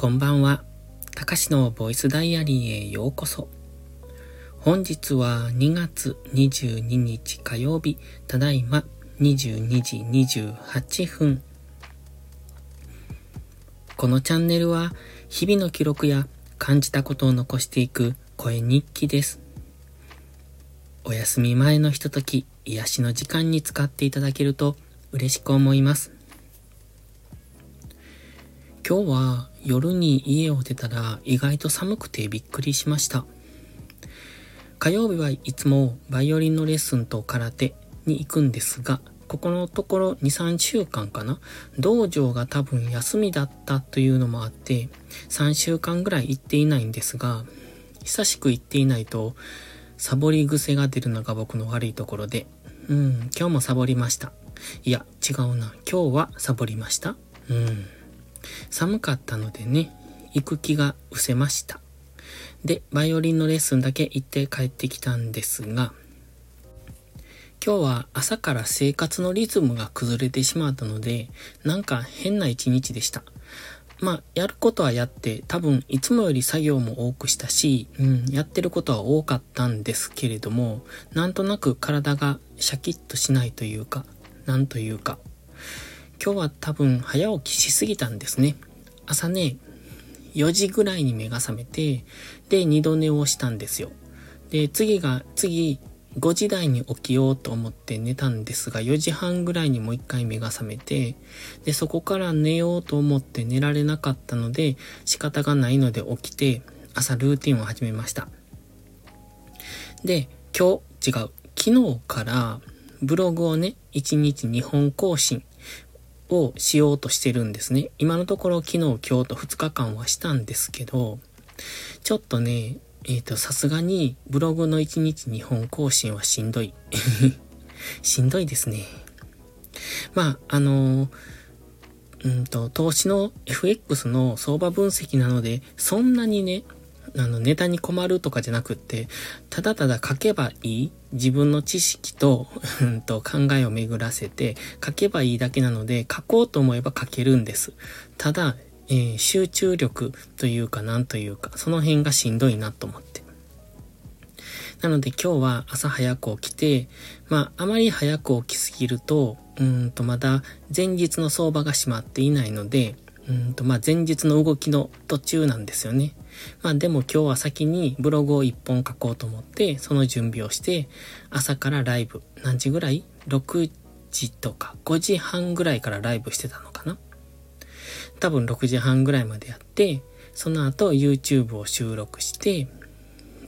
こんばんは。たかしのボイスダイアリーへようこそ。本日は2月22日火曜日、ただいま22時28分。このチャンネルは日々の記録や感じたことを残していく声日記です。お休み前のひととき、癒しの時間に使っていただけると嬉しく思います。今日は夜に家を出たら意外と寒くてびっくりしました。火曜日はいつもバイオリンのレッスンと空手に行くんですが、ここのところ2、3週間かな？道場が多分休みだったというのもあって、3週間ぐらい行っていないんですが、久しく行っていないと、サボり癖が出るのが僕の悪いところで、うん、今日もサボりました。いや、違うな。今日はサボりました。うん。寒かったのでね、行く気が失せました。で、バイオリンのレッスンだけ行って帰ってきたんですが、今日は朝から生活のリズムが崩れてしまったので、なんか変な一日でした。まあ、やることはやって、多分いつもより作業も多くしたし、うん、やってることは多かったんですけれども、なんとなく体がシャキッとしないというか、なんというか、今日は多分早起きしすぎたんですね。朝ね、4時ぐらいに目が覚めて、で、二度寝をしたんですよ。で、次が、次、5時台に起きようと思って寝たんですが、4時半ぐらいにもう一回目が覚めて、で、そこから寝ようと思って寝られなかったので、仕方がないので起きて、朝ルーティンを始めました。で、今日、違う。昨日からブログをね、1日2本更新をしようとしてるんですね。今のところ昨日、今日と2日間はしたんですけど、ちょっとね、えっ、ー、と、さすがにブログの1日2本更新はしんどい。しんどいですね。まあ、あのうんと、投資の FX の相場分析なので、そんなにね、あの、ネタに困るとかじゃなくって、ただただ書けばいい自分の知識と、と、考えを巡らせて、書けばいいだけなので、書こうと思えば書けるんです。ただ、えー、集中力というかなんというか、その辺がしんどいなと思って。なので今日は朝早く起きて、まあ、あまり早く起きすぎると、うんとまだ前日の相場が閉まっていないので、うんとまあ前日の動きの途中なんですよね。まあでも今日は先にブログを1本書こうと思って、その準備をして、朝からライブ、何時ぐらい ?6 時とか5時半ぐらいからライブしてたのかな多分6時半ぐらいまでやって、その後 YouTube を収録して、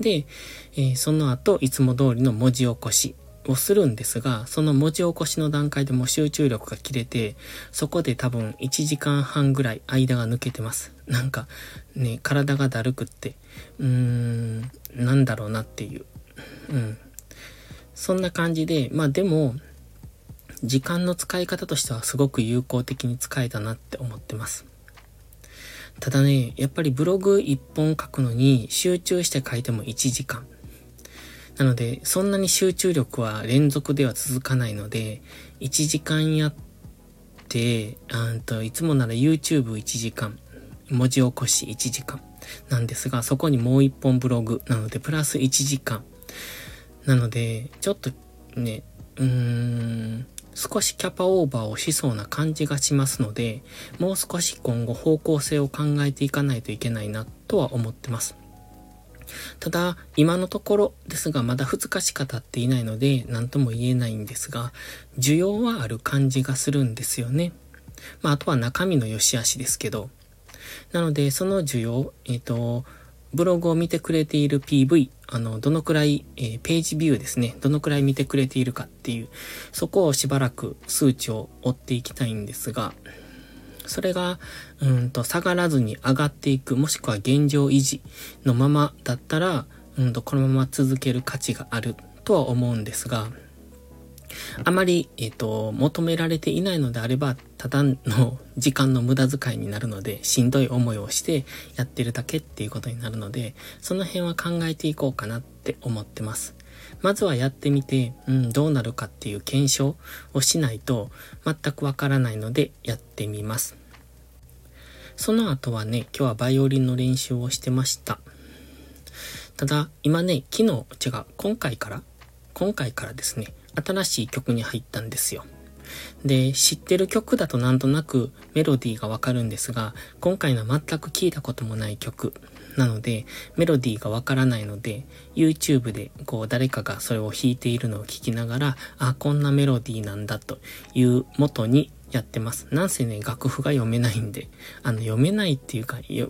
で、えー、その後いつも通りの文字起こしをするんですが、その文字起こしの段階でも集中力が切れて、そこで多分1時間半ぐらい間が抜けてます。なんかね、体がだるくって、うーん、なんだろうなっていう。うん。そんな感じで、まあでも、時間の使い方としてはすごく有効的に使えたなって思ってます。ただね、やっぱりブログ1本書くのに集中して書いても1時間。なので、そんなに集中力は連続では続かないので、1時間やって、あといつもなら YouTube1 時間、文字起こし1時間なんですが、そこにもう1本ブログなので、プラス1時間。なので、ちょっとね、うーん、少しキャパオーバーをしそうな感じがしますので、もう少し今後方向性を考えていかないといけないなとは思ってます。ただ、今のところですが、まだ2日しか経っていないので、何とも言えないんですが、需要はある感じがするんですよね。まあ、あとは中身の良し悪しですけど。なので、その需要、えっ、ー、と、ブログを見てくれている PV、あの、どのくらい、えー、ページビューですね、どのくらい見てくれているかっていう、そこをしばらく数値を追っていきたいんですが、それが、うんと、下がらずに上がっていく、もしくは現状維持のままだったら、うんと、このまま続ける価値があるとは思うんですが、あまり、えっ、ー、と、求められていないのであれば、ただの時間の無駄遣いになるので、しんどい思いをしてやってるだけっていうことになるので、その辺は考えていこうかなって思ってます。まずはやってみて、うん、どうなるかっていう検証をしないと全くわからないのでやってみます。その後はね、今日はバイオリンの練習をしてました。ただ、今ね、昨日、違う、今回から今回からですね、新しい曲に入ったんですよ。で、知ってる曲だとなんとなくメロディーがわかるんですが、今回の全く聞いたこともない曲なので、メロディーがわからないので、YouTube でこう誰かがそれを弾いているのを聞きながら、あ、こんなメロディーなんだという元にやってます。なんせね、楽譜が読めないんで、あの、読めないっていうか、全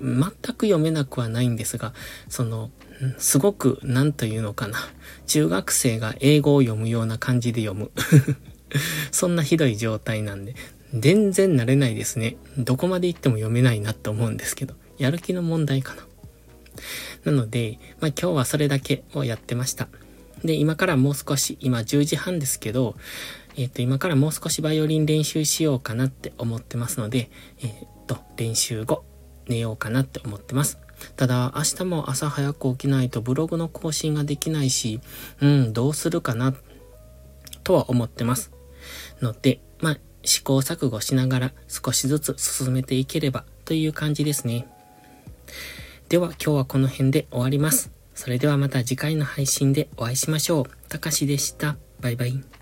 く読めなくはないんですが、その、すごく、なんというのかな。中学生が英語を読むような感じで読む。そんなひどい状態なんで、全然慣れないですね。どこまで行っても読めないなって思うんですけど、やる気の問題かな。なので、まあ今日はそれだけをやってました。で、今からもう少し、今10時半ですけど、えっ、ー、と、今からもう少しバイオリン練習しようかなって思ってますので、えっ、ー、と、練習後、寝ようかなって思ってます。ただ、明日も朝早く起きないとブログの更新ができないし、うん、どうするかな、とは思ってます。ので、まあ、試行錯誤しながら少しずつ進めていければという感じですね。では今日はこの辺で終わります。それではまた次回の配信でお会いしましょう。たかしでした。バイバイ。